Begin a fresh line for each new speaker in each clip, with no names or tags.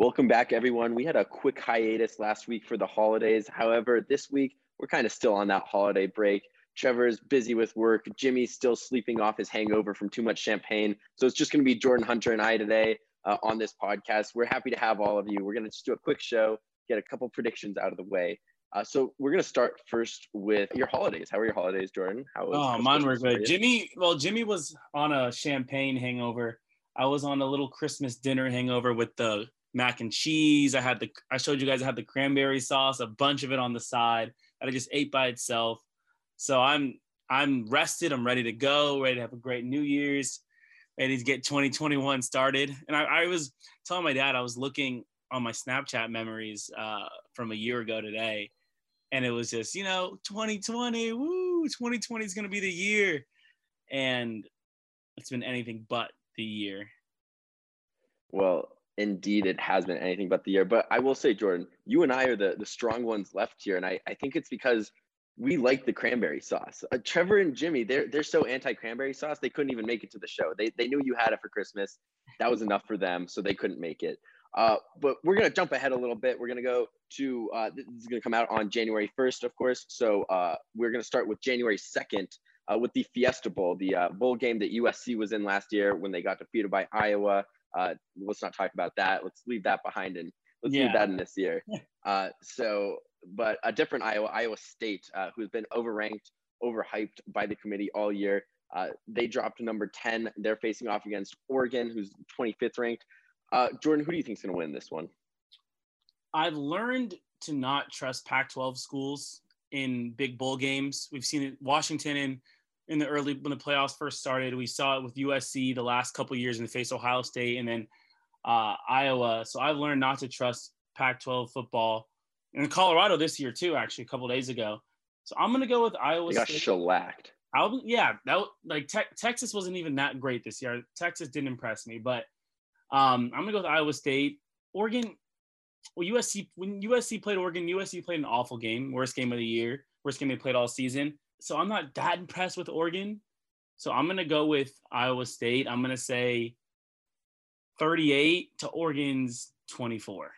Welcome back, everyone. We had a quick hiatus last week for the holidays. However, this week we're kind of still on that holiday break. Trevor's busy with work. Jimmy's still sleeping off his hangover from too much champagne. So it's just going to be Jordan Hunter and I today uh, on this podcast. We're happy to have all of you. We're going to just do a quick show, get a couple predictions out of the way. Uh, so we're going to start first with your holidays. How were your holidays, Jordan? How
was? Oh, mine were good. Jimmy, well, Jimmy was on a champagne hangover. I was on a little Christmas dinner hangover with the mac and cheese. I had the I showed you guys I had the cranberry sauce, a bunch of it on the side that I just ate by itself. So I'm I'm rested. I'm ready to go. Ready to have a great New Year's. Ready to get 2021 started. And I, I was telling my dad I was looking on my Snapchat memories uh, from a year ago today, and it was just you know 2020. Woo! 2020 is gonna be the year, and it's been anything but the year.
Well, indeed it has been anything but the year. But I will say, Jordan, you and I are the, the strong ones left here. And I, I think it's because we like the cranberry sauce. Uh, Trevor and Jimmy, they're, they're so anti cranberry sauce, they couldn't even make it to the show. They, they knew you had it for Christmas. That was enough for them. So they couldn't make it. Uh, but we're going to jump ahead a little bit. We're going to go to, uh, this is going to come out on January 1st, of course. So uh, we're going to start with January 2nd uh, with the Fiesta Bowl, the uh, bowl game that USC was in last year when they got defeated by Iowa. Uh, let's not talk about that. Let's leave that behind and let's yeah. leave that in this year. Uh, so, but a different Iowa, Iowa State, uh, who's been overranked, overhyped by the committee all year. Uh, they dropped to number 10. They're facing off against Oregon, who's 25th ranked. Uh, Jordan, who do you think is going to win this one?
I've learned to not trust Pac 12 schools in big bowl games. We've seen it, Washington and in the early when the playoffs first started. We saw it with USC the last couple years in the face Ohio State and then uh, Iowa. So I've learned not to trust Pac-12 football and Colorado this year too. Actually, a couple days ago. So I'm gonna go with Iowa.
They got State. shellacked.
I'll, yeah, that like te- Texas wasn't even that great this year. Texas didn't impress me, but um, I'm gonna go with Iowa State. Oregon, well, USC when USC played Oregon, USC played an awful game, worst game of the year, worst game they played all season so I'm not that impressed with Oregon. So I'm gonna go with Iowa State. I'm gonna say 38 to Oregon's 24.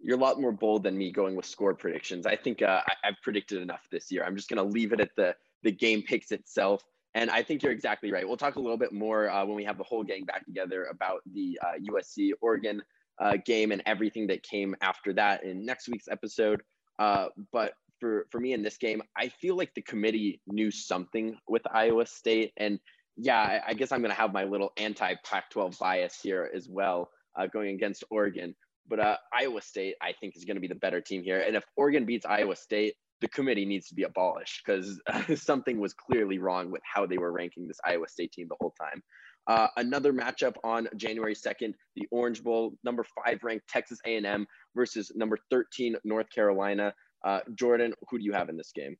You're a lot more bold than me going with score predictions. I think uh, I, have predicted enough this year. I'm just gonna leave it at the the game picks itself. And I think you're exactly right. We'll talk a little bit more uh, when we have the whole gang back together about the uh, USC Oregon uh, game and everything that came after that in next week's episode. Uh, but for for me in this game, I feel like the committee knew something with Iowa State, and yeah, I, I guess I'm going to have my little anti Pac-12 bias here as well, uh, going against Oregon. But uh, Iowa State, I think, is going to be the better team here. And if Oregon beats Iowa State, the committee needs to be abolished because uh, something was clearly wrong with how they were ranking this Iowa State team the whole time. Uh, another matchup on January 2nd, the Orange Bowl, number five ranked Texas A&M versus number 13 North Carolina. Uh, Jordan, who do you have in this game?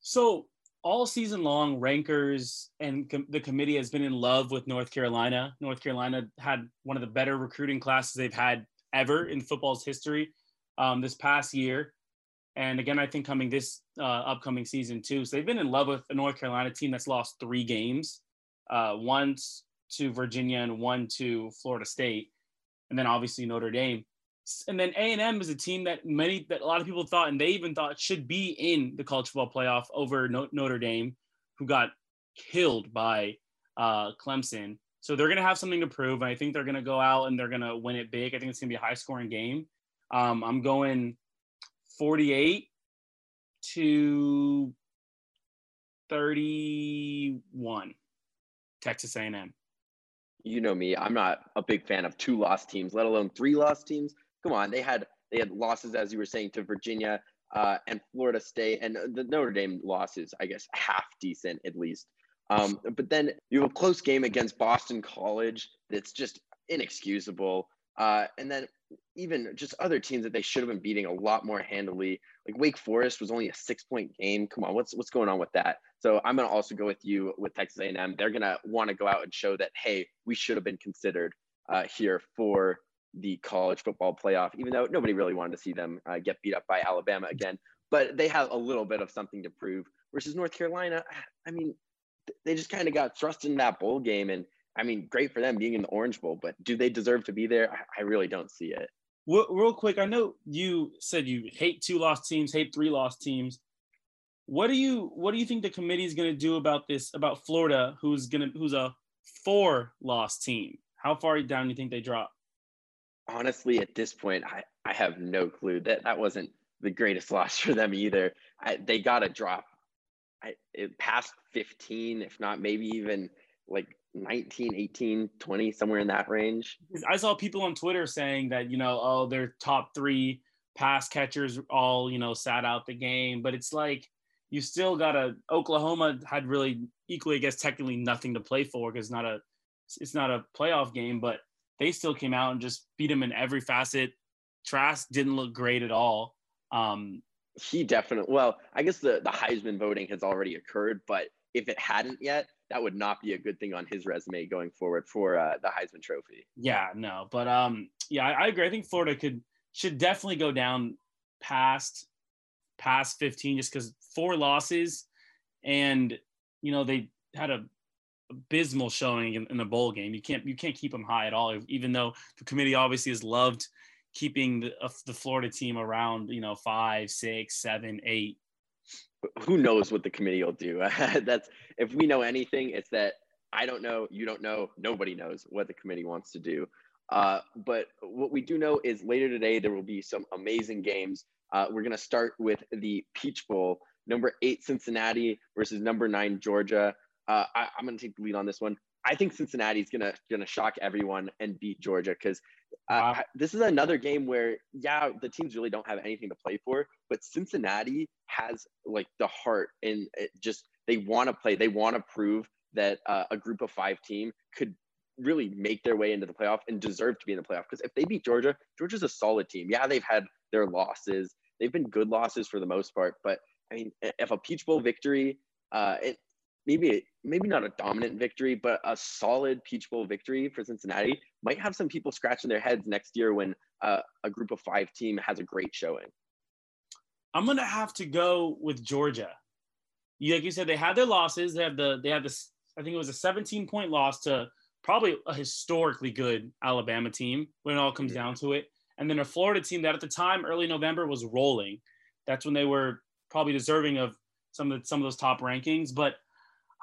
So all season long, rankers and com- the committee has been in love with North Carolina. North Carolina had one of the better recruiting classes they've had ever in football's history um, this past year. And again, I think coming this uh, upcoming season too. So they've been in love with a North Carolina team that's lost three games, uh, once to Virginia and one to Florida State, and then obviously Notre Dame and then A&M is a team that many that a lot of people thought and they even thought should be in the college football playoff over Notre Dame who got killed by uh, Clemson. So they're going to have something to prove. And I think they're going to go out and they're going to win it big. I think it's going to be a high scoring game. Um, I'm going 48 to 31 Texas A&M.
You know me, I'm not a big fan of two lost teams, let alone three lost teams come on, they had they had losses as you were saying to Virginia uh, and Florida State, and the Notre Dame losses, I guess, half decent at least. Um, but then you have a close game against Boston College that's just inexcusable. Uh, and then even just other teams that they should have been beating a lot more handily. Like Wake Forest was only a six point game. Come on, what's what's going on with that? So I'm gonna also go with you with Texas A&M. They're gonna want to go out and show that hey, we should have been considered uh, here for the college football playoff, even though nobody really wanted to see them uh, get beat up by Alabama again. But they have a little bit of something to prove. Versus North Carolina, I mean, they just kind of got thrust in that bowl game, and I mean, great for them being in the Orange Bowl, but do they deserve to be there? I, really don't see it.
Real quick, I know you said you hate two lost teams, hate three lost teams. What do you what do you think the committee is going to do about this about Florida, who's gonna who's a four lost team? How far down do you think they drop?
Honestly, at this point, I, I have no clue. That that wasn't the greatest loss for them either. I, they got a drop I, it past 15, if not maybe even like 19, 18, 20, somewhere in that range.
I saw people on Twitter saying that, you know, oh, their top three pass catchers all, you know, sat out the game. But it's like you still got a Oklahoma had really equally, I guess, technically nothing to play for because not a it's not a playoff game, but they still came out and just beat him in every facet. Trask didn't look great at all. Um,
he definitely well, I guess the, the Heisman voting has already occurred, but if it hadn't yet, that would not be a good thing on his resume going forward for uh, the Heisman Trophy.
Yeah, no, but um, yeah, I, I, agree. I think Florida could should definitely go down past past 15 just because four losses, and you know they had a abysmal showing in, in the bowl game. You can't you can't keep them high at all, even though the committee obviously has loved keeping the, uh, the Florida team around, you know, five, six, seven, eight
who knows what the committee will do? That's if we know anything, it's that I don't know, you don't know, nobody knows what the committee wants to do. Uh, but what we do know is later today there will be some amazing games. Uh, we're going to start with the Peach Bowl, number eight Cincinnati versus number nine Georgia. Uh, I, am going to take the lead on this one. I think Cincinnati is gonna gonna shock everyone and beat Georgia because uh, wow. this is another game where yeah the teams really don't have anything to play for, but Cincinnati has like the heart and just they want to play. They want to prove that uh, a group of five team could really make their way into the playoff and deserve to be in the playoff. Because if they beat Georgia, Georgia's a solid team. Yeah, they've had their losses. They've been good losses for the most part, but I mean, if a Peach Bowl victory, uh, it, maybe maybe not a dominant victory, but a solid Peach Bowl victory for Cincinnati might have some people scratching their heads next year when uh, a group of five team has a great showing.
I'm gonna have to go with Georgia. You, like you said, they had their losses. They have the they have this. I think it was a 17 point loss to probably a historically good Alabama team when it all comes down to it, and then a Florida team that at the time early November was rolling. That's when they were probably deserving of some of the, some of those top rankings, but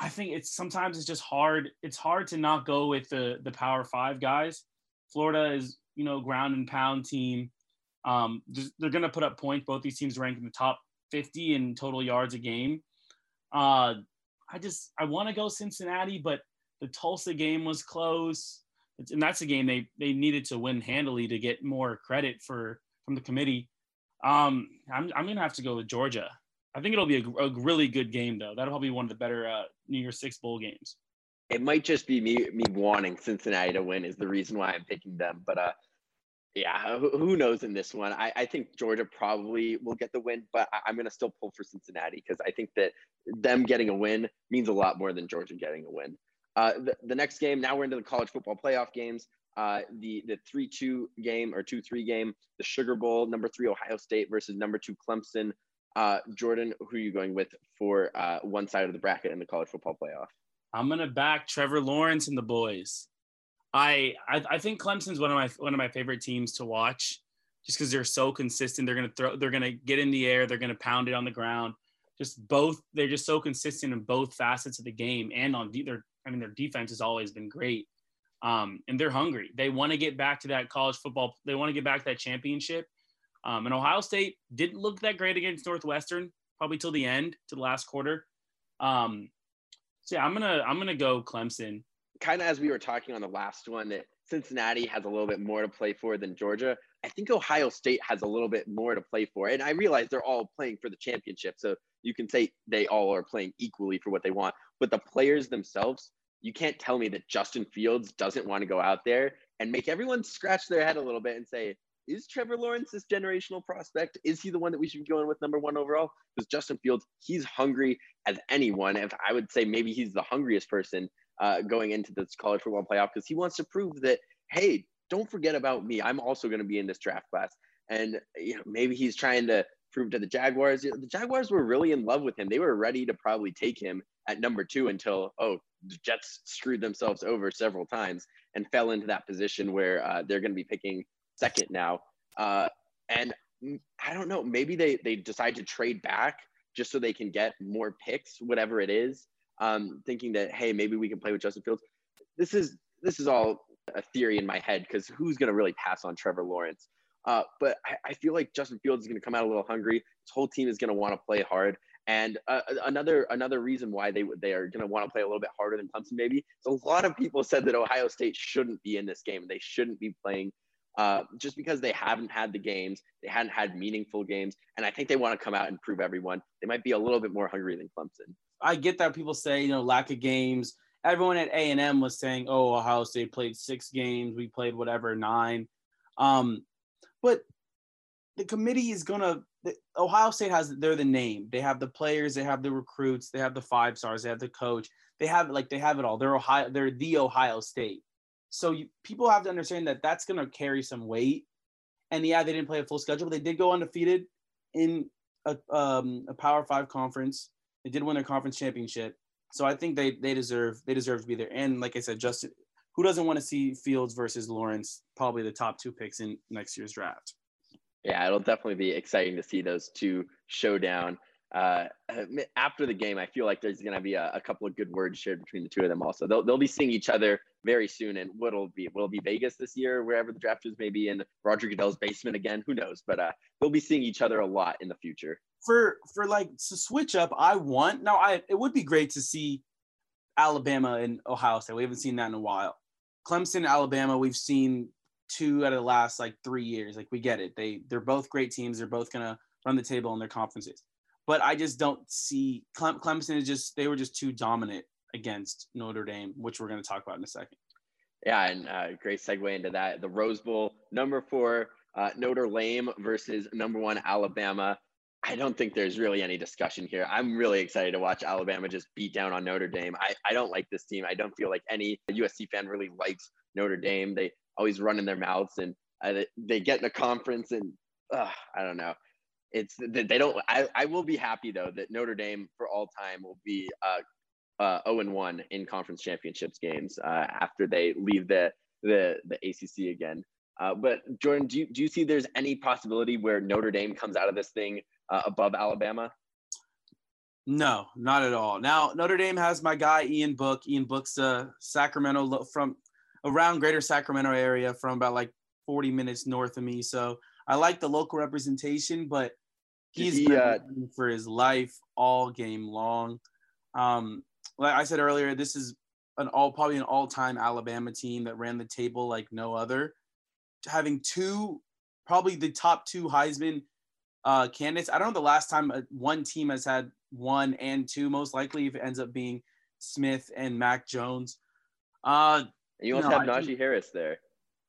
I think it's sometimes it's just hard. It's hard to not go with the the Power Five guys. Florida is you know ground and pound team. Um, they're going to put up points. Both these teams rank in the top 50 in total yards a game. Uh, I just I want to go Cincinnati, but the Tulsa game was close, and that's a game they they needed to win handily to get more credit for from the committee. Um, I'm I'm gonna have to go with Georgia. I think it'll be a, a really good game though. That'll probably be one of the better uh, New Year's Six bowl games.
It might just be me me wanting Cincinnati to win is the reason why I'm picking them. But uh, yeah, who, who knows in this one? I, I think Georgia probably will get the win, but I, am going to still pull for Cincinnati because I think that them getting a win means a lot more than Georgia getting a win. Uh, the, the next game, now we're into the college football playoff games. Uh, the the three two game or two three game, the Sugar Bowl, number three Ohio State versus number two Clemson. Uh, Jordan, who are you going with for uh, one side of the bracket in the college football playoff?
I'm gonna back Trevor Lawrence and the boys. I I, I think Clemson's one of my one of my favorite teams to watch, just because they're so consistent. They're gonna throw. They're gonna get in the air. They're gonna pound it on the ground. Just both. They're just so consistent in both facets of the game and on their. I mean, their defense has always been great. Um, and they're hungry. They want to get back to that college football. They want to get back to that championship. Um, and Ohio State didn't look that great against Northwestern, probably till the end, to the last quarter. Um, so yeah, I'm gonna I'm gonna go Clemson.
Kind of as we were talking on the last one, that Cincinnati has a little bit more to play for than Georgia. I think Ohio State has a little bit more to play for, and I realize they're all playing for the championship, so you can say they all are playing equally for what they want. But the players themselves, you can't tell me that Justin Fields doesn't want to go out there and make everyone scratch their head a little bit and say, is Trevor Lawrence this generational prospect? Is he the one that we should be going with number one overall? Because Justin Fields, he's hungry as anyone. If I would say maybe he's the hungriest person uh, going into this college football playoff because he wants to prove that, hey, don't forget about me. I'm also going to be in this draft class. And you know, maybe he's trying to prove to the Jaguars. The Jaguars were really in love with him. They were ready to probably take him at number two until, oh, the Jets screwed themselves over several times and fell into that position where uh, they're going to be picking second now. Uh, and I don't know, maybe they they decide to trade back just so they can get more picks, whatever it is. Um, thinking that hey, maybe we can play with Justin Fields. This is this is all a theory in my head because who's going to really pass on Trevor Lawrence? Uh, but I, I, feel like Justin Fields is going to come out a little hungry. His whole team is going to want to play hard. And uh, another another reason why they they are going to want to play a little bit harder than Clemson, maybe. A lot of people said that Ohio State shouldn't be in this game. They shouldn't be playing uh, just because they haven't had the games, they hadn't had meaningful games, and I think they want to come out and prove everyone they might be a little bit more hungry than Clemson.
I get that people say you know lack of games. Everyone at A and M was saying, "Oh, Ohio State played six games, we played whatever nine. Um, but the committee is gonna the, Ohio State has they're the name. They have the players, they have the recruits, they have the five stars, they have the coach. They have like they have it all. They're Ohio. They're the Ohio State. So you, people have to understand that that's going to carry some weight. And yeah, they didn't play a full schedule, but they did go undefeated in a, um, a Power Five conference. They did win their conference championship. So I think they they deserve they deserve to be there. And like I said, Justin, who doesn't want to see Fields versus Lawrence? Probably the top two picks in next year's draft.
Yeah, it'll definitely be exciting to see those two showdown. Uh, after the game, I feel like there's going to be a, a, couple of good words shared between the two of them. Also, they'll they'll be seeing each other very soon. And what'll be will be Vegas this year, wherever the draft is, maybe in Roger Goodell's basement again. Who knows? But uh, they'll be seeing each other a lot in the future.
For for like to switch up, I want now. I it would be great to see Alabama and Ohio State. We haven't seen that in a while. Clemson, Alabama, we've seen two out of the last like three years. Like we get it. They they're both great teams. They're both gonna run the table in their conferences. But I just don't see Clemson is just they were just too dominant against Notre Dame, which we're going to talk about in a second.
Yeah, and uh, great segue into that. The Rose Bowl, number four, uh, Notre Dame versus number one Alabama. I don't think there's really any discussion here. I'm really excited to watch Alabama just beat down on Notre Dame. I, I don't like this team. I don't feel like any USC fan really likes Notre Dame. They always run in their mouths and uh, they get in a conference and uh, I don't know. It's they don't. I, I will be happy though that Notre Dame for all time will be uh, uh, 0 and 1 in conference championships games uh, after they leave the the the ACC again. Uh, but Jordan, do you, do you see there's any possibility where Notre Dame comes out of this thing uh, above Alabama?
No, not at all. Now Notre Dame has my guy Ian Book. Ian Book's uh, Sacramento from around Greater Sacramento area, from about like 40 minutes north of me. So I like the local representation, but he's he, uh, for his life all game long. Um, like I said earlier, this is an all probably an all-time Alabama team that ran the table like no other. Having two, probably the top two Heisman uh, candidates. I don't know the last time one team has had one and two. Most likely, if it ends up being Smith and Mac Jones. Uh,
you also have Najee Harris there.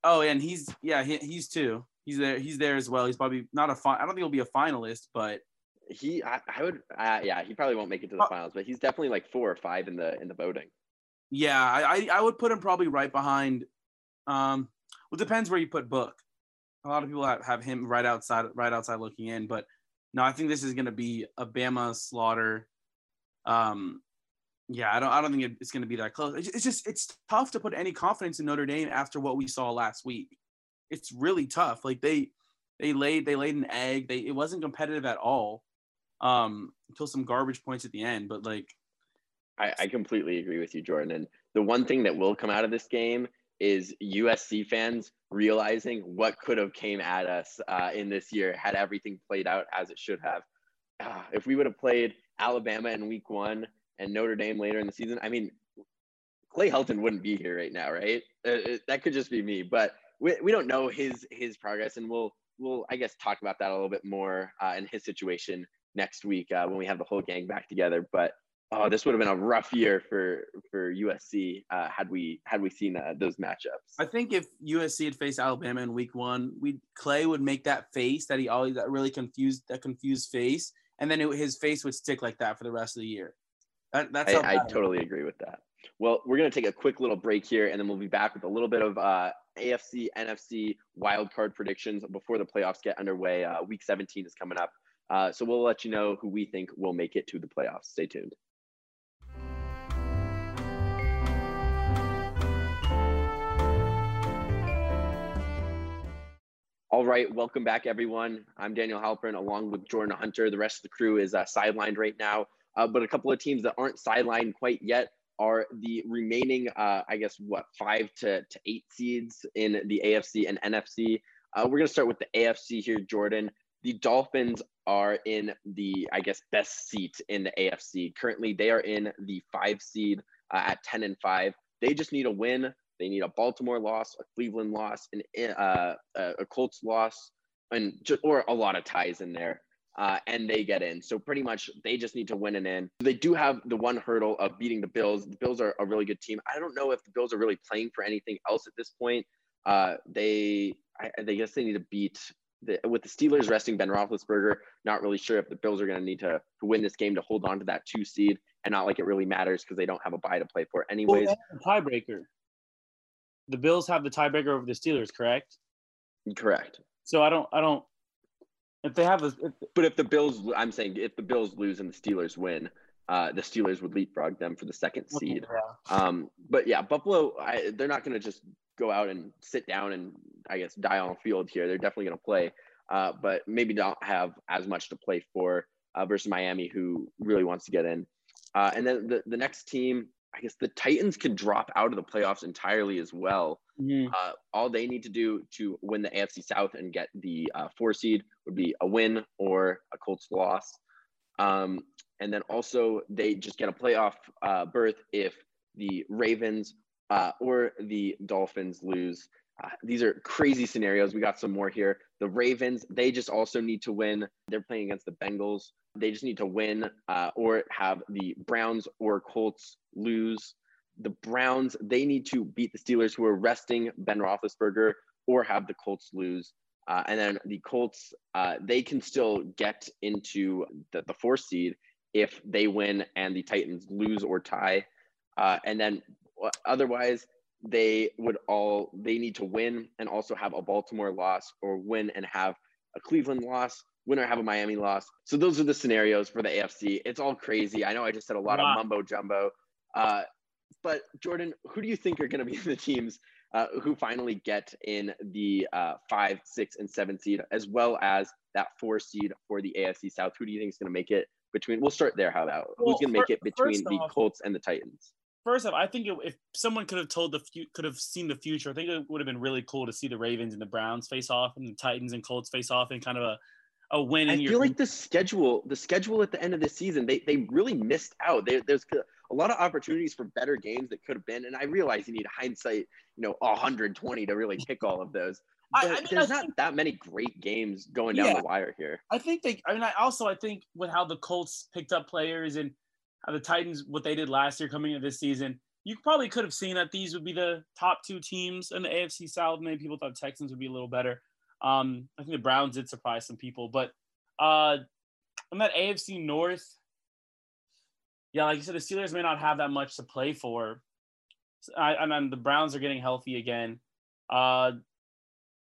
Oh, and he's yeah, he, he's two. He's there. He's there as well. He's probably not a. Fi- I don't think he'll be a finalist, but
he. I, I would. Uh, yeah, he probably won't make it to the uh, finals, but he's definitely like four or five in the in the voting.
Yeah, I I would put him probably right behind. Um, well, it depends where you put Book. A lot of people have, have him right outside, right outside looking in, but no, I think this is going to be a Bama slaughter. Um, yeah, I don't, I don't think it's going to be that close. It's just, it's tough to put any confidence in Notre Dame after what we saw last week it's really tough. Like they they laid they laid an egg. They it wasn't competitive at all. Um, until some garbage points at the end. But like
I, I completely agree with you, Jordan. And the one thing that will come out of this game is USC fans realizing what could have came at us uh, in this year had everything played out as it should have. Uh, if we would have played Alabama in week one and Notre Dame later in the season, I mean, Clay Helton wouldn't be here right now, right? Uh, that could just be me. But we, we don't know his his progress, and we'll we'll I guess talk about that a little bit more uh, in his situation next week uh, when we have the whole gang back together. But oh, this would have been a rough year for for USC uh, had we had we seen uh, those matchups.
I think if USC had faced Alabama in Week One, we Clay would make that face that he always that really confused that confused face, and then it, his face would stick like that for the rest of the year. That, that's
I, I totally agree with that. Well, we're going to take a quick little break here, and then we'll be back with a little bit of uh, AFC, NFC wildcard predictions before the playoffs get underway. Uh, week 17 is coming up. Uh, so we'll let you know who we think will make it to the playoffs. Stay tuned. All right, welcome back, everyone. I'm Daniel Halpern, along with Jordan Hunter. The rest of the crew is uh, sidelined right now, uh, but a couple of teams that aren't sidelined quite yet are the remaining, uh, I guess, what five to, to eight seeds in the AFC and NFC. Uh, we're going to start with the AFC here, Jordan. The Dolphins are in the, I guess, best seat in the AFC. Currently, they are in the five seed uh, at 10 and five. They just need a win they need a Baltimore loss, a Cleveland loss, an uh, a Colts loss, and just, or a lot of ties in there, uh, and they get in. So pretty much they just need to win and in. They do have the one hurdle of beating the Bills. The Bills are a really good team. I don't know if the Bills are really playing for anything else at this point. Uh, they, I, guess they need to beat the, with the Steelers resting Ben Roethlisberger. Not really sure if the Bills are going to need to win this game to hold on to that two seed, and not like it really matters because they don't have a bye to play for anyways. Well,
tiebreaker the Bills have the tiebreaker over the Steelers, correct?
Correct.
So I don't, I don't. If they have a, if,
but if the Bills, I'm saying if the Bills lose and the Steelers win, uh, the Steelers would leapfrog them for the second seed. Yeah. Um, but yeah, Buffalo, I, they're not going to just go out and sit down and I guess die on the field here. They're definitely going to play, uh, but maybe don't have as much to play for uh, versus Miami, who really wants to get in. Uh, and then the, the next team I guess the Titans could drop out of the playoffs entirely as well. Mm-hmm. Uh, all they need to do to win the AFC South and get the uh, four seed would be a win or a Colts loss. Um, and then also they just get a playoff uh, berth if the Ravens uh, or the Dolphins lose. Uh, these are crazy scenarios. We got some more here. The Ravens, they just also need to win. They're playing against the Bengals. They just need to win uh, or have the Browns or Colts lose. The Browns, they need to beat the Steelers, who are resting Ben Roethlisberger, or have the Colts lose. Uh, and then the Colts, uh, they can still get into the, the fourth seed if they win and the Titans lose or tie. Uh, and then otherwise, they would all they need to win and also have a Baltimore loss, or win and have a Cleveland loss, win or have a Miami loss. So those are the scenarios for the AFC. It's all crazy. I know I just said a lot wow. of mumbo jumbo. Uh, but Jordan, who do you think are going to be the teams uh, who finally get in the uh, five, six, and seven seed, as well as that four seed for the AFC South? Who do you think is going to make it between? We'll start there. How about well, who's going to make it between the off, Colts and the Titans?
First off, I think it, if someone could have told the fu- could have seen the future, I think it would have been really cool to see the Ravens and the Browns face off, and the Titans and Colts face off in kind of a a win.
I feel like the schedule, the schedule at the end of the season, they they really missed out. They, there's a lot of opportunities for better games that could have been. And I realize you need hindsight, you know, 120 to really pick all of those. But I, I mean, there's I not think, that many great games going down yeah, the wire here.
I think they. I mean, I also I think with how the Colts picked up players and how the Titans what they did last year coming into this season, you probably could have seen that these would be the top two teams in the AFC South. Many people thought Texans would be a little better. Um, I think the Browns did surprise some people, but uh, on that AFC North, yeah, like you said, the Steelers may not have that much to play for. I, I mean, the Browns are getting healthy again. Uh,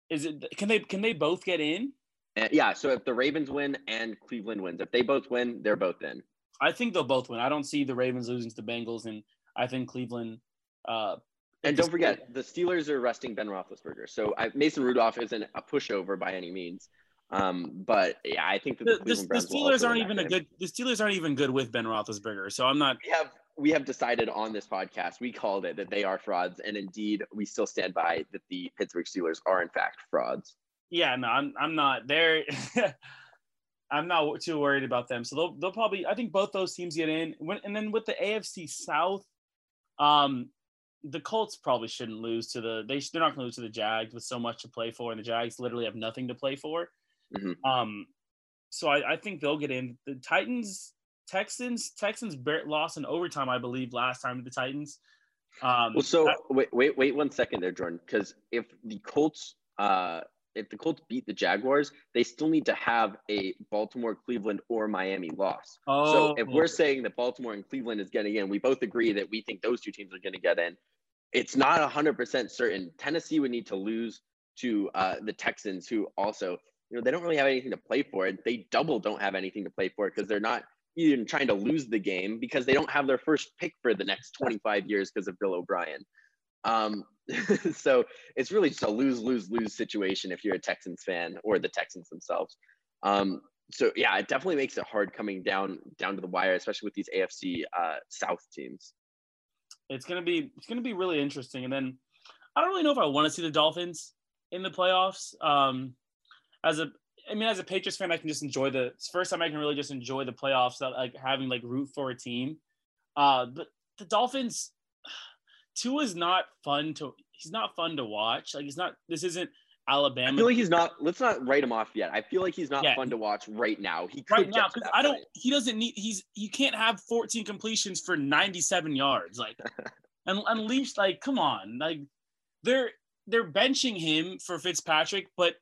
is it? Can they? Can they both get in?
Uh, yeah. So if the Ravens win and Cleveland wins, if they both win, they're both in.
I think they'll both win. I don't see the Ravens losing to the Bengals, and I think Cleveland. Uh,
and don't forget, the Steelers are resting Ben Roethlisberger, so I, Mason Rudolph isn't a pushover by any means. Um, but yeah, I think that
the, the, the Steelers aren't even a good. The Steelers aren't even good with Ben Roethlisberger, so I'm not.
We have we have decided on this podcast. We called it that they are frauds, and indeed, we still stand by that the Pittsburgh Steelers are in fact frauds.
Yeah, no, I'm I'm not. They're I'm not too worried about them. So they'll they'll probably. I think both those teams get in. When, and then with the AFC South, um, the Colts probably shouldn't lose to the. They they're not going to lose to the Jags with so much to play for, and the Jags literally have nothing to play for. Mm-hmm. Um, so I, I, think they'll get in. The Titans, Texans, Texans lost in overtime, I believe, last time to the Titans.
Um, well, so that, wait, wait, wait one second there, Jordan, because if the Colts, uh, if the Colts beat the Jaguars, they still need to have a Baltimore, Cleveland, or Miami loss. Oh, so if we're saying that Baltimore and Cleveland is getting in, we both agree that we think those two teams are going to get in. It's not 100% certain. Tennessee would need to lose to uh, the Texans, who also you know, they don't really have anything to play for. It. They double don't have anything to play for because they're not even trying to lose the game because they don't have their first pick for the next 25 years because of Bill O'Brien. Um, so it's really just a lose lose lose situation if you're a Texans fan or the Texans themselves. Um, so yeah, it definitely makes it hard coming down down to the wire, especially with these AFC uh, South teams.
It's gonna be it's gonna be really interesting, and then I don't really know if I want to see the Dolphins in the playoffs. Um, as a I mean, as a Patriots fan, I can just enjoy the first time I can really just enjoy the playoffs, that like having like root for a team. Uh, but the Dolphins, Tua is not fun to. He's not fun to watch. Like he's not. This isn't Alabama.
I feel like he's not. Let's not write him off yet. I feel like he's not yeah. fun to watch right now. He could
right now because I don't. He doesn't need. He's. You can't have 14 completions for 97 yards. Like, and unleash. Like, come on. Like, they're they're benching him for Fitzpatrick, but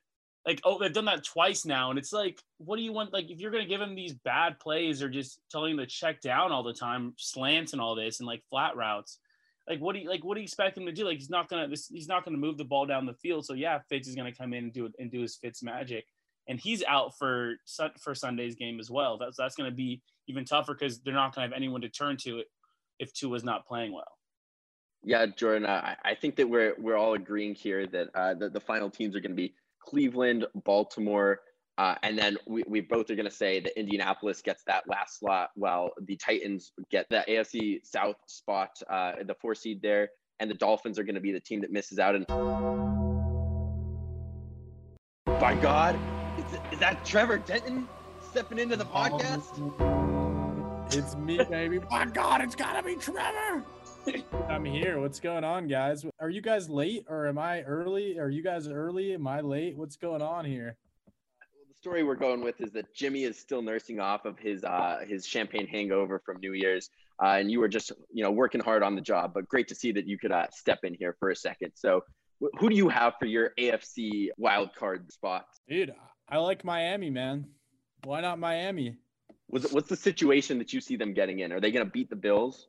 like oh they've done that twice now and it's like what do you want like if you're going to give him these bad plays or just telling him to check down all the time slants and all this and like flat routes like what do you like what do you expect him to do? Like he's not going to he's not going to move the ball down the field so yeah Fitz is going to come in and do it and do his Fitz magic and he's out for for Sunday's game as well. That's that's going to be even tougher because they're not going to have anyone to turn to if Tua's not playing well.
Yeah, Jordan, uh, I think that we're we're all agreeing here that uh, the, the final teams are going to be Cleveland, Baltimore, uh, and then we, we both are going to say that Indianapolis gets that last slot while the Titans get the AFC South spot, uh, the four seed there, and the Dolphins are going to be the team that misses out. And by God, is, is that Trevor Denton stepping into the podcast?
It's me, baby. By God, it's got to be Trevor. I'm here. What's going on, guys? Are you guys late or am I early? Are you guys early? Am I late? What's going on here?
Well, the story we're going with is that Jimmy is still nursing off of his uh, his champagne hangover from New Year's, uh, and you were just you know working hard on the job. But great to see that you could uh, step in here for a second. So, who do you have for your AFC wild card spot?
Dude, I like Miami, man. Why not Miami?
What's, what's the situation that you see them getting in? Are they going to beat the Bills?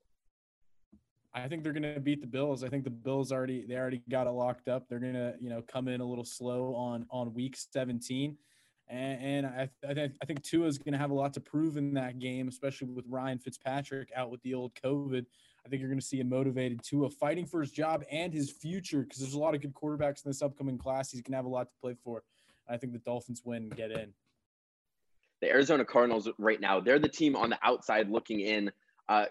I think they're going to beat the Bills. I think the Bills already they already got it locked up. They're going to you know come in a little slow on on week 17, and, and I I, th- I think Tua is going to have a lot to prove in that game, especially with Ryan Fitzpatrick out with the old COVID. I think you're going to see a motivated Tua fighting for his job and his future because there's a lot of good quarterbacks in this upcoming class. He's going to have a lot to play for. I think the Dolphins win and get in.
The Arizona Cardinals right now, they're the team on the outside looking in. Uh,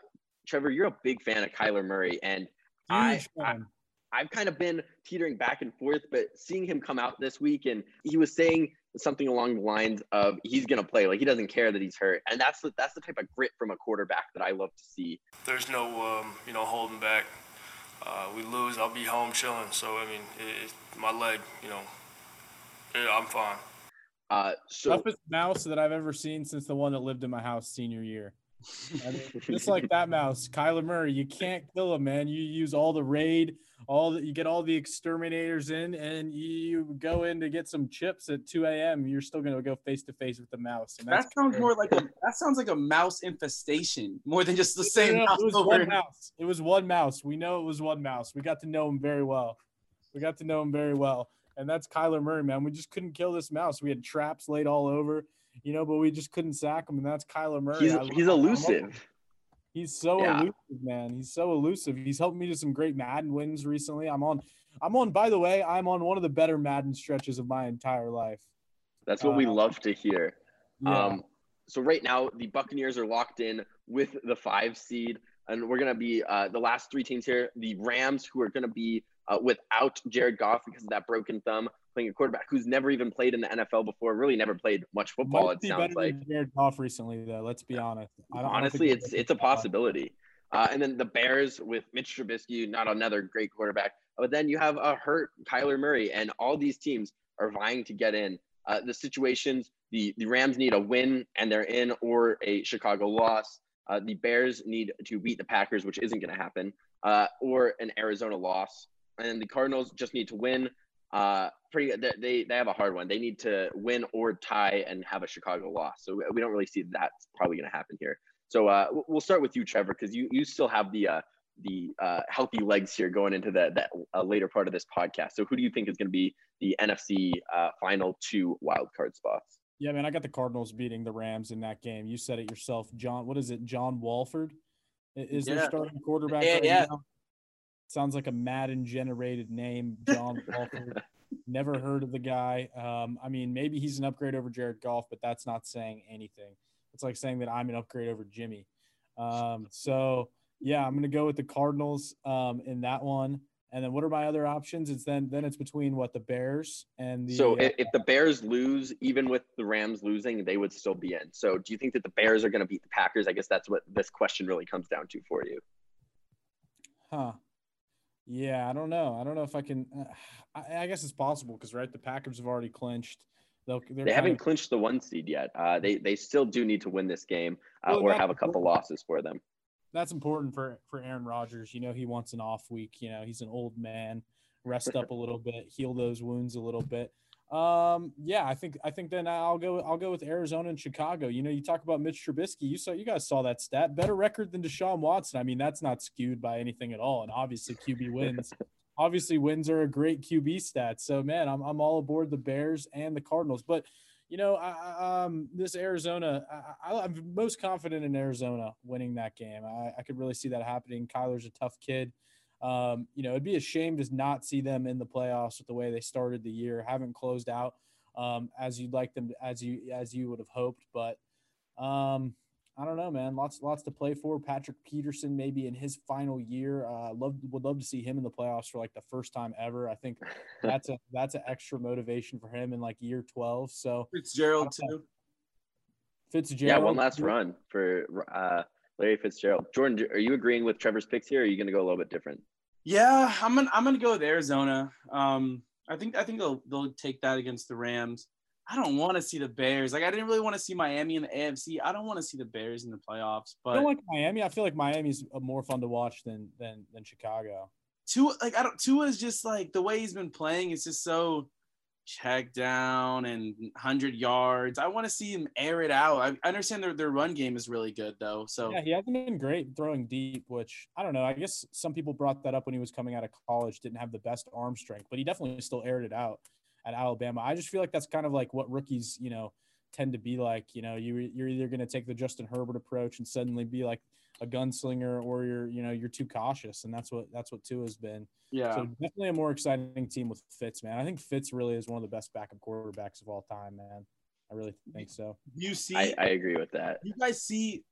Trevor, you're a big fan of Kyler Murray, and I, I I've kind of been teetering back and forth, but seeing him come out this week and he was saying something along the lines of he's going to play, like he doesn't care that he's hurt, and that's the that's the type of grit from a quarterback that I love to see.
There's no um, you know holding back. Uh, we lose, I'll be home chilling. So I mean, it, my leg, you know, yeah, I'm fine.
Uh, so
toughest mouse that I've ever seen since the one that lived in my house senior year. I mean, just like that mouse, Kyler Murray, you can't kill him, man. You use all the raid, all that you get all the exterminators in, and you go in to get some chips at 2 a.m. You're still gonna go face to face with the mouse.
And that sounds more like a that sounds like a mouse infestation more than just the same mouse.
It was one mouse. It was one mouse. We know it was one mouse. We got to know him very well. We got to know him very well. And that's Kyler Murray, man. We just couldn't kill this mouse. We had traps laid all over you know, but we just couldn't sack him, and that's Kyler Murray.
He's, he's elusive.
He's so yeah. elusive, man. He's so elusive. He's helped me to some great Madden wins recently. I'm on. I'm on. By the way, I'm on one of the better Madden stretches of my entire life.
That's what uh, we love to hear. Yeah. Um, so right now the Buccaneers are locked in with the five seed, and we're gonna be uh, the last three teams here. The Rams, who are gonna be uh, without Jared Goff because of that broken thumb, playing a quarterback who's never even played in the NFL before, really never played much football. Might it sounds like
Jared Goff recently, though. Let's be honest.
Honestly, it's it's a possibility. Uh, and then the Bears with Mitch Trubisky, not another great quarterback. But then you have a hurt Kyler Murray, and all these teams are vying to get in. Uh, the situations, the, the Rams need a win and they're in, or a Chicago loss. Uh, the Bears need to beat the Packers, which isn't going to happen, uh, or an Arizona loss. And the Cardinals just need to win uh, pretty they they have a hard one. They need to win or tie and have a Chicago loss. So we don't really see that's probably going to happen here. So uh, we'll start with you, Trevor, because you you still have the uh, the uh, healthy legs here going into the that uh, later part of this podcast. So who do you think is going to be the NFC uh, final two wild card spots?
Yeah, man, I got the Cardinals beating the Rams in that game. You said it yourself, John. What is it, John Wolford? Is yeah. their starting quarterback?
Yeah,
right
yeah.
Now? Sounds like a Madden generated name, John Wolford. Never heard of the guy. Um, I mean, maybe he's an upgrade over Jared Goff, but that's not saying anything. It's like saying that I'm an upgrade over Jimmy. Um, so yeah, I'm gonna go with the Cardinals um, in that one. And then what are my other options? It's then then it's between what the Bears and the.
So
uh,
if, if the Bears lose, even with the Rams losing, they would still be in. So do you think that the Bears are going to beat the Packers? I guess that's what this question really comes down to for you.
Huh. Yeah, I don't know. I don't know if I can. Uh, I, I, guess it's possible because right, the Packers have already clinched.
They'll, they haven't of, clinched the one seed yet. Uh, they they still do need to win this game uh, well, or have a couple losses for them.
That's important for for Aaron Rodgers. You know, he wants an off week. You know, he's an old man. Rest up a little bit, heal those wounds a little bit. Um, yeah, I think I think then I'll go I'll go with Arizona and Chicago. You know, you talk about Mitch Trubisky. You saw you guys saw that stat. Better record than Deshaun Watson. I mean, that's not skewed by anything at all. And obviously QB wins. obviously wins are a great QB stat. So man, I'm I'm all aboard the Bears and the Cardinals. But you know, I, um, this Arizona, I, am most confident in Arizona winning that game. I, I could really see that happening. Kyler's a tough kid. Um, you know, it'd be a shame to not see them in the playoffs with the way they started the year, haven't closed out um, as you'd like them, to, as you as you would have hoped. But um, I don't know, man. Lots lots to play for. Patrick Peterson maybe in his final year. Uh, love would love to see him in the playoffs for like the first time ever. I think that's a that's an extra motivation for him in like year twelve. So
Fitzgerald too.
Fitzgerald.
Yeah, one last run for uh, Larry Fitzgerald. Jordan, are you agreeing with Trevor's picks here? Or are you going to go a little bit different?
Yeah, I'm gonna I'm gonna go with Arizona. Um, I think I think they'll they'll take that against the Rams. I don't want to see the Bears. Like I didn't really want to see Miami in the AFC. I don't want to see the Bears in the playoffs. But I
don't like Miami. I feel like Miami's more fun to watch than than than Chicago.
Tua, like I don't. Tua is just like the way he's been playing. It's just so check down and 100 yards. I want to see him air it out. I, understand their, their run game is really good, though. So,
yeah, he hasn't been great throwing deep, which I don't know. I guess some people brought that up when he was coming out of college, didn't have the best arm strength, but he definitely still aired it out at Alabama. I just feel like that's kind of like what rookies, you know, tend to be like. You know, you, you're either going to take the Justin Herbert approach and suddenly be like a gunslinger or you're you know you're too cautious and that's what that's what Tua has been.
Yeah.
So definitely a more exciting team with Fitz, man. I think Fitz really is one of the best backup quarterbacks of all time, man. I really think so.
You see,
I, I agree with that.
You guys see,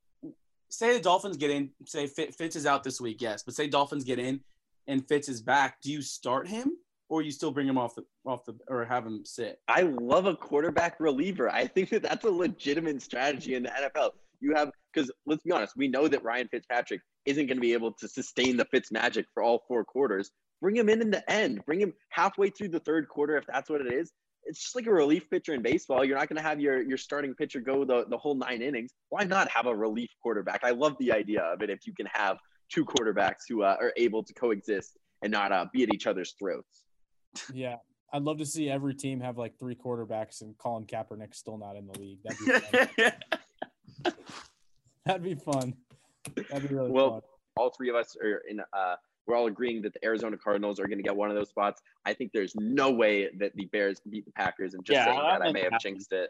say the Dolphins get in, say Fitz is out this week, yes, but say Dolphins get in and Fitz is back. Do you start him or you still bring him off the off the or have him sit?
I love a quarterback reliever. I think that that's a legitimate strategy in the NFL. You have because let's be honest, we know that Ryan Fitzpatrick isn't going to be able to sustain the Fitz magic for all four quarters. Bring him in in the end. Bring him halfway through the third quarter if that's what it is. It's just like a relief pitcher in baseball. You're not going to have your your starting pitcher go the, the whole nine innings. Why not have a relief quarterback? I love the idea of it if you can have two quarterbacks who uh, are able to coexist and not uh, be at each other's throats.
Yeah, I'd love to see every team have like three quarterbacks and Colin Kaepernick still not in the league. That'd be fun. That'd be really well, fun.
All three of us are in. Uh, we're all agreeing that the Arizona Cardinals are going to get one of those spots. I think there's no way that the Bears beat the Packers, and just yeah, saying that, I may have jinxed it.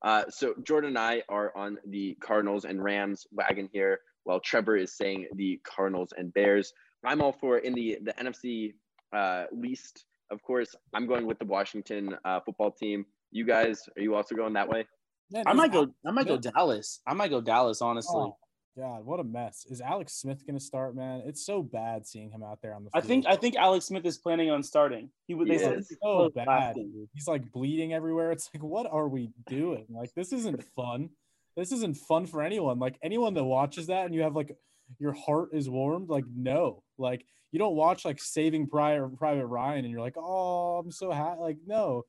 Uh, so Jordan and I are on the Cardinals and Rams wagon here, while Trevor is saying the Cardinals and Bears. I'm all for in the the NFC uh, least. Of course, I'm going with the Washington uh, football team. You guys, are you also going that way?
Man, I might go. I might go Dallas. I might go Dallas. Honestly. Oh,
God, what a mess! Is Alex Smith going to start? Man, it's so bad seeing him out there on the.
Field. I think. I think Alex Smith is planning on starting. He would. They said
so bad. He's like bleeding everywhere. It's like, what are we doing? Like, this isn't fun. This isn't fun for anyone. Like anyone that watches that and you have like your heart is warmed. Like no, like you don't watch like Saving Private Private Ryan and you're like, oh, I'm so happy. Like no,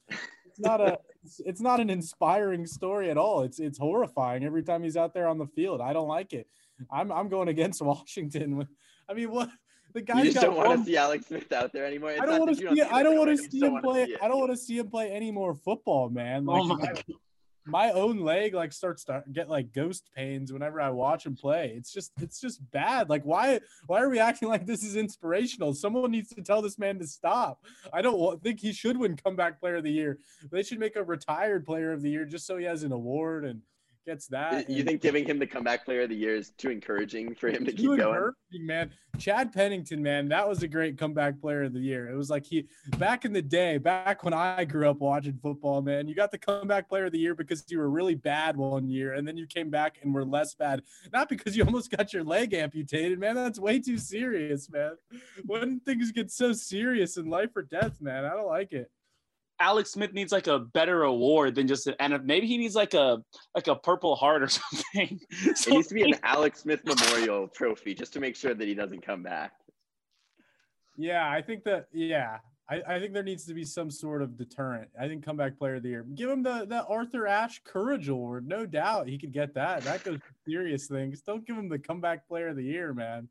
it's not a it's, it's not an inspiring story at all. It's it's horrifying every time he's out there on the field. I don't like it. I'm I'm going against Washington. I mean, what the guy
you just don't want to see Alex Smith out there anymore. It's
I don't want to see. I don't want to see him play. I don't want to see him play any more football, man. Oh like, oh my my own leg like starts to get like ghost pains whenever I watch him play. It's just it's just bad. Like why why are we acting like this is inspirational? Someone needs to tell this man to stop. I don't think he should win comeback player of the year. They should make a retired player of the year just so he has an award and gets that.
You think giving him the comeback player of the year is too encouraging for him to keep
Too
going?
encouraging, man. Chad Pennington, man, that was a great comeback player of the year. It was like he back in the day, back when I grew up watching football, man. You got the comeback player of the year because you were really bad one year, and then you came back and were less bad. Not because you almost got your leg amputated, man. That's way too serious, man. When things get so serious in life or death, man, I don't like it.
Alex Smith needs like a better award than just an and maybe he needs like a like a Purple Heart or something.
It needs to be an Alex Smith Memorial Trophy just to make sure that he doesn't come back.
Yeah, I think that. Yeah, I, I think there needs to be some sort of deterrent. I think comeback player of the year. Give him the the Arthur Ashe Courage Award. No doubt he could get that. That goes to serious things. Don't give him the comeback player of the year, man.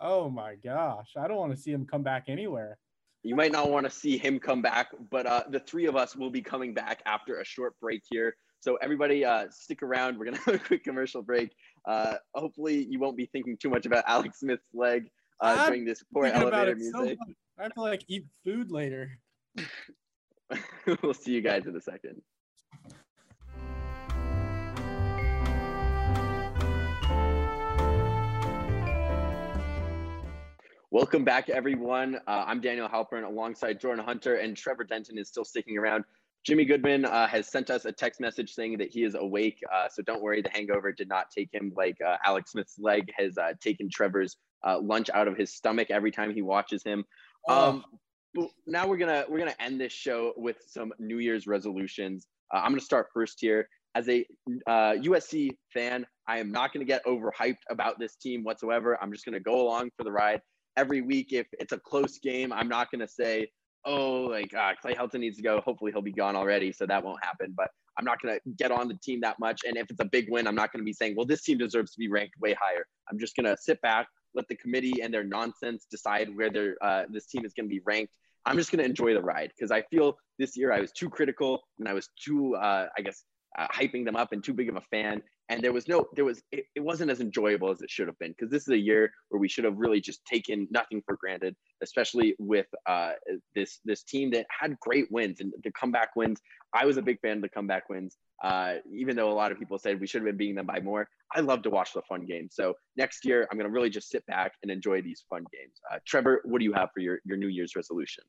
Oh my gosh, I don't want to see him come back anywhere.
You might not want to see him come back, but uh, the three of us will be coming back after a short break here. So everybody, uh, stick around. We're gonna have a quick commercial break. Uh, hopefully, you won't be thinking too much about Alex Smith's leg uh, during this poor elevator
it so
music.
I have to like eat food later.
we'll see you guys in a second. Welcome back, everyone. Uh, I'm Daniel Halpern alongside Jordan Hunter, and Trevor Denton is still sticking around. Jimmy Goodman uh, has sent us a text message saying that he is awake. Uh, so don't worry, the hangover did not take him like uh, Alex Smith's leg has uh, taken Trevor's uh, lunch out of his stomach every time he watches him. Um, but now we're gonna we're gonna end this show with some New Year's resolutions. Uh, I'm gonna start first here. As a uh, USC fan, I am not gonna get overhyped about this team whatsoever. I'm just gonna go along for the ride every week. If it's a close game, I'm not gonna say, "Oh, like uh, Clay Helton needs to go." Hopefully, he'll be gone already, so that won't happen. But I'm not gonna get on the team that much. And if it's a big win, I'm not gonna be saying, "Well, this team deserves to be ranked way higher." I'm just gonna sit back, let the committee and their nonsense decide where their uh, this team is gonna be ranked. I'm just gonna enjoy the ride because I feel this year I was too critical and I was too, uh, I guess, uh, hyping them up and too big of a fan. And there was no, there was, it, it wasn't as enjoyable as it should have been because this is a year where we should have really just taken nothing for granted, especially with uh, this this team that had great wins and the comeback wins. I was a big fan of the comeback wins, uh, even though a lot of people said we should have been beating them by more. I love to watch the fun games. So next year, I'm going to really just sit back and enjoy these fun games. Uh, Trevor, what do you have for your your New Year's resolution?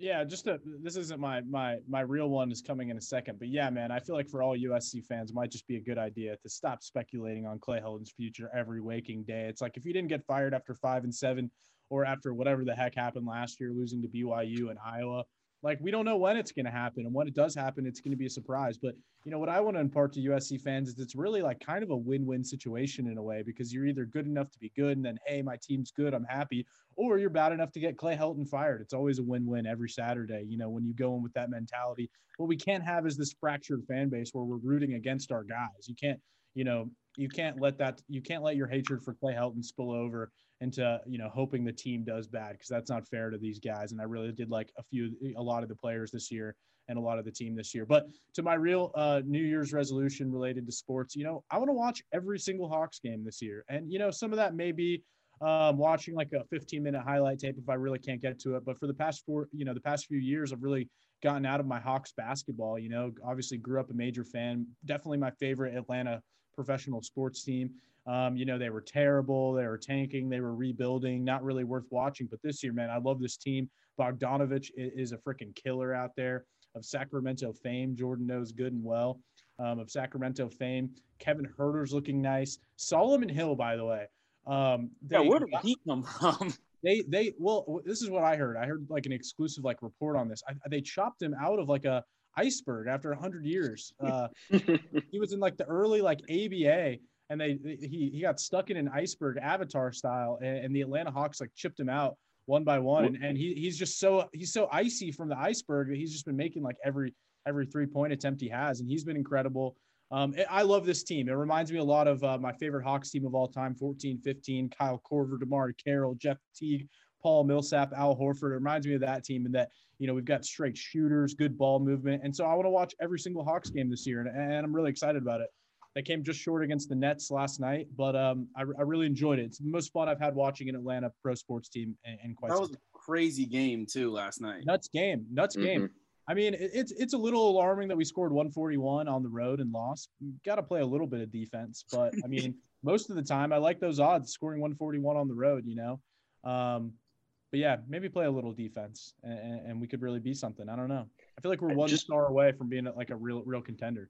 Yeah, just a, this isn't my my my real one is coming in a second, but yeah, man, I feel like for all USC fans, it might just be a good idea to stop speculating on Clay Helton's future every waking day. It's like if you didn't get fired after five and seven, or after whatever the heck happened last year, losing to BYU and Iowa, like we don't know when it's going to happen, and when it does happen, it's going to be a surprise. But you know what I want to impart to USC fans is it's really like kind of a win-win situation in a way because you're either good enough to be good, and then hey, my team's good, I'm happy, or you're bad enough to get Clay Helton fired. It's always a win-win every Saturday. You know when you go in with that mentality. What we can't have is this fractured fan base where we're rooting against our guys. You can't, you know, you can't let that you can't let your hatred for Clay Helton spill over into you know hoping the team does bad because that's not fair to these guys. And I really did like a few a lot of the players this year and a lot of the team this year. But to my real uh, New Year's resolution related to sports, you know, I want to watch every single Hawks game this year, and you know some of that may be um, watching like a 15 minute highlight tape if I really can't get to it. But for the past four, you know, the past few years, I've really gotten out of my Hawks basketball. You know, obviously grew up a major fan. Definitely my favorite Atlanta professional sports team. Um, you know, they were terrible. They were tanking. They were rebuilding. Not really worth watching. But this year, man, I love this team. Bogdanovich is a freaking killer out there of Sacramento fame. Jordan knows good and well um, of Sacramento fame. Kevin Huerter's looking nice. Solomon Hill, by the way. Um,
yeah, where did he come from?
They they well, this is what I heard. I heard like an exclusive like report on this. I, they chopped him out of like a iceberg after 100 years. Uh, he was in like the early like ABA, and they he he got stuck in an iceberg Avatar style, and, and the Atlanta Hawks like chipped him out one by one, and, and he he's just so he's so icy from the iceberg that he's just been making like every every three point attempt he has, and he's been incredible. Um, I love this team. It reminds me a lot of uh, my favorite Hawks team of all time 14 15, Kyle Korver, DeMarre Carroll, Jeff Teague, Paul Millsap, Al Horford. It reminds me of that team and that, you know, we've got straight shooters, good ball movement. And so I want to watch every single Hawks game this year, and, and I'm really excited about it. They came just short against the Nets last night, but um, I, I, really enjoyed it. It's the most fun I've had watching an Atlanta pro sports team in, in quite
that
some
was a crazy game, too, last night.
Nuts game. Nuts
Mhm.
game. I mean, it's it's a little alarming that we scored 141 on the road and lost. Got to play a little bit of defense, but I mean, most of the time I like those odds scoring 141 on the road. You know, um, but yeah, maybe play a little defense and, and, we could really be something. I don't know. I feel like we're one Just, star away from being like a real real contender.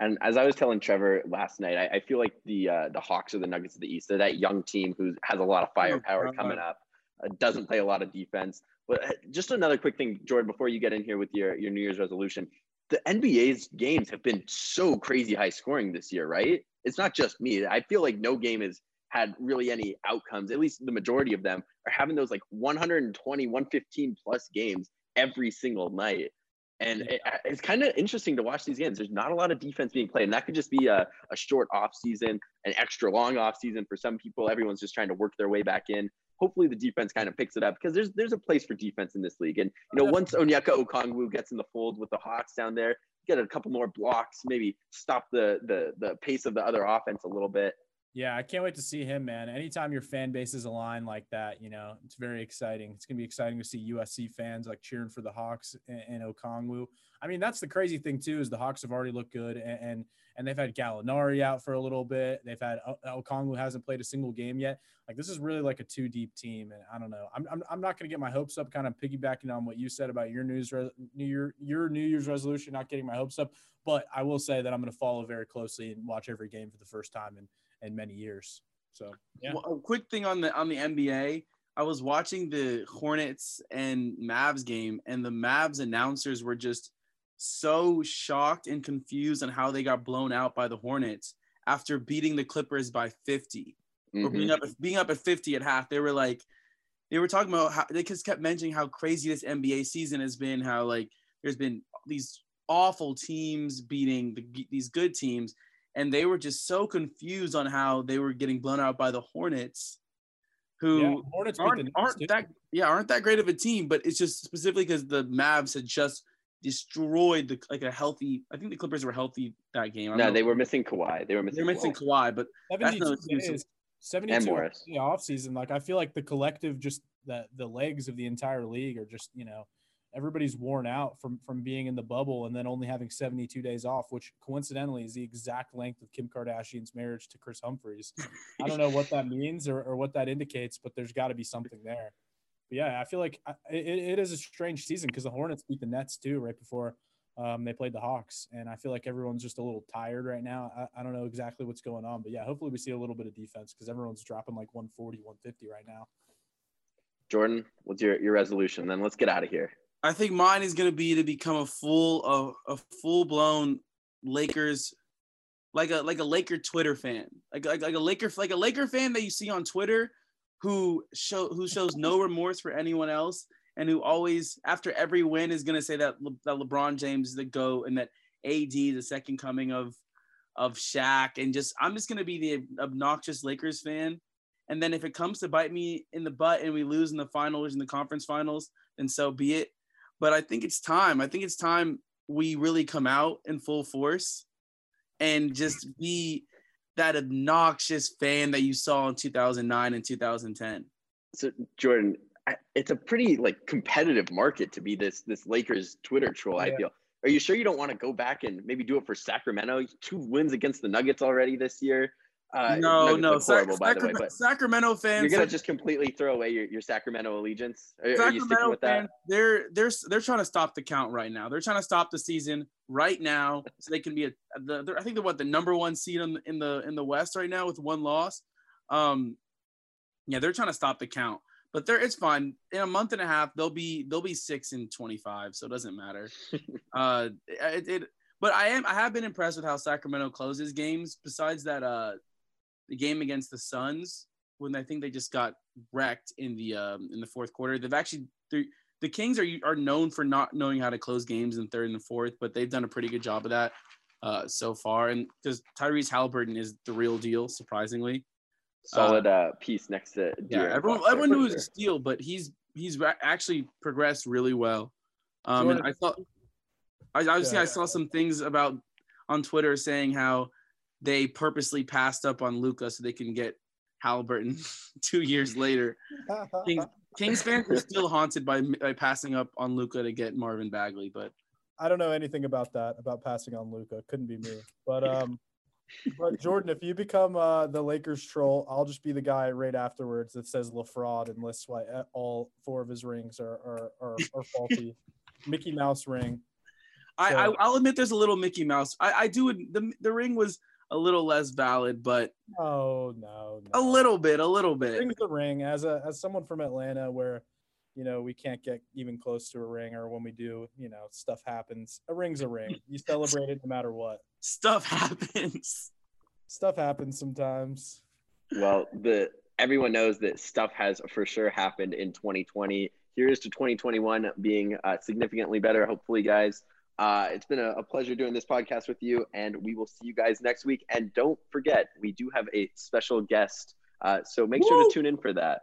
And as I was telling Trevor last night, I, I feel like the uh, the Hawks are the Nuggets of the East. They're that young team who has a lot of firepower coming up. Uh, doesn't play a lot of defense. But uh, just another quick thing, Jordan, before you get in here with your, your New Year's resolution, the NBA's games have been so crazy high scoring this year, right? It's not just me. I feel like no game has had really any outcomes. At least the majority of them are having those like 120, 115 plus games every single night. And it, it's kind of interesting to watch these games. There's not a lot of defense being played, and that could just be a, a short off season, an extra long off season for some people. Everyone's just trying to work their way back in hopefully the defense kind of picks it up because there's there's a place for defense in this league. And you know, once Onyeka Okongwu gets in the fold with the Hawks down there, get a couple more blocks, maybe stop the the the pace of the other offense a little bit.
Yeah, I can't wait to see him, man. Anytime your fan base is aligned like that, you know, it's very exciting. It's gonna be exciting to see USC fans like cheering for the Hawks and, Okongwu. I mean, that's the crazy thing too is the Hawks have already looked good, and and, and they've had Gallinari out for a little bit. They've had uh, Okongwu hasn't played a single game yet. Like this is really like a two deep team, and I don't know. I'm I'm, I'm not gonna get my hopes up. Kind of piggybacking on what you said about your news re- New Year your New Year's resolution, not getting my hopes up. But I will say that I'm gonna follow very closely and watch every game for the first time and in many years. So
yeah. Well, a quick thing on the on the NBA. I was watching the Hornets and Mavs game, and the Mavs announcers were just so shocked and confused on how they got blown out by the Hornets after beating the Clippers by 50 mm-hmm. or being up being up at 50 at half. They were like, they were talking about how they just kept mentioning how crazy this NBA season has been. How like there's been these awful teams beating the, these good teams, and they were just so confused on how they were getting blown out by the Hornets, who yeah, Hornets aren't, aren't that yeah aren't that great of a team. But it's just specifically because the Mavs had just destroyed the like a healthy. I think the Clippers were healthy that game.
No, they were missing Kawhi. They were missing.
They're missing Kawhi, Kawhi but
72 days, 72 the off season. Like I feel like the collective, just the the legs of the entire league are just you know everybody's worn out from from being in the bubble and then only having 72 days off, which coincidentally is the exact length of Kim Kardashian's marriage to Kris Humphries. I don't know what that means or, or what that indicates, but there's got to be something there. But yeah, I feel like it, it is a strange season because the Hornets beat the Nets too right before um, they played the Hawks, and I feel like everyone's just a little tired right now. I, I don't know exactly what's going on, but yeah, hopefully we see a little bit of defense because everyone's dropping like 140, 150 right now.
Jordan, what's your, your resolution? Then let's get out of here.
I think mine is going to be to become a full a, a full blown Lakers like a like a Laker Twitter fan, like, like like a Laker like a Laker fan that you see on Twitter, who show who shows no remorse for anyone else, and who always after every win is going to say that Le, that LeBron James is the goat and that AD the second coming of of Shaq, and just I'm just going to be the obnoxious Lakers fan. And then if it comes to bite me in the butt and we lose in the finals in the conference finals, then so be it. But I think it's time. I think it's time we really come out in full force and just be that obnoxious fan that you saw in 2009 and 2010.
So Jordan, it's a pretty like competitive market to be this this Lakers Twitter troll. Yeah. I feel. Are you sure you don't want to go back and maybe do it for Sacramento? Two wins against the Nuggets already this year.
Uh, no, no, horrible, Sac- Sacramento, way, Sacramento fans.
You're gonna just completely throw away your, your Sacramento allegiance. Are, Sacramento are you sticking with fans.
They're they're they're trying to stop the count right now. They're trying to stop the season right now, so they can be a. The, I think they're what the number one seed in, in the in the West right now with one loss. Um, yeah, they're trying to stop the count, but they're it's fine. In a month and a half, they'll be they'll be six and twenty five, so it doesn't matter. uh, it, it but I am I have been impressed with how Sacramento closes games. Besides that, uh the game against the Suns when I think they just got wrecked in the um, in the fourth quarter. They've actually the Kings are are known for not knowing how to close games in third and fourth, but they've done a pretty good job of that uh, so far. And because Tyrese Haliburton is the real deal, surprisingly.
Solid uh, uh piece next to
yeah. Everyone everyone knew it was a steal, but he's he's actually progressed really well. Um, and I thought I obviously yeah. I saw some things about on Twitter saying how they purposely passed up on Luka so they can get Haliburton two years later. Kings, Kings fans are still haunted by by passing up on Luka to get Marvin Bagley, but
I don't know anything about that about passing on Luka. Couldn't be me. But um, but Jordan, if you become uh, the Lakers troll, I'll just be the guy right afterwards that says LaFraud and lists why all four of his rings are are, are, are faulty. Mickey Mouse ring.
I,
So-
I I'll admit there's a little Mickey Mouse. I I do the the ring was a little less valid, but
Oh no,
a little bit, a little bit.
Ring's the ring. As a as someone from Atlanta, where you know we can't get even close to a ring, or when we do, you know, stuff happens. A ring's a ring. You celebrate it no matter what.
Stuff happens.
Stuff happens sometimes.
Well, the everyone knows that stuff has for sure happened in 2020. Here's to 2021 being uh, significantly better. Hopefully, guys. Uh, it's been a, a pleasure doing this podcast with you, and we will see you guys next week. And don't forget, we do have a special guest, uh, so make sure to tune in for that.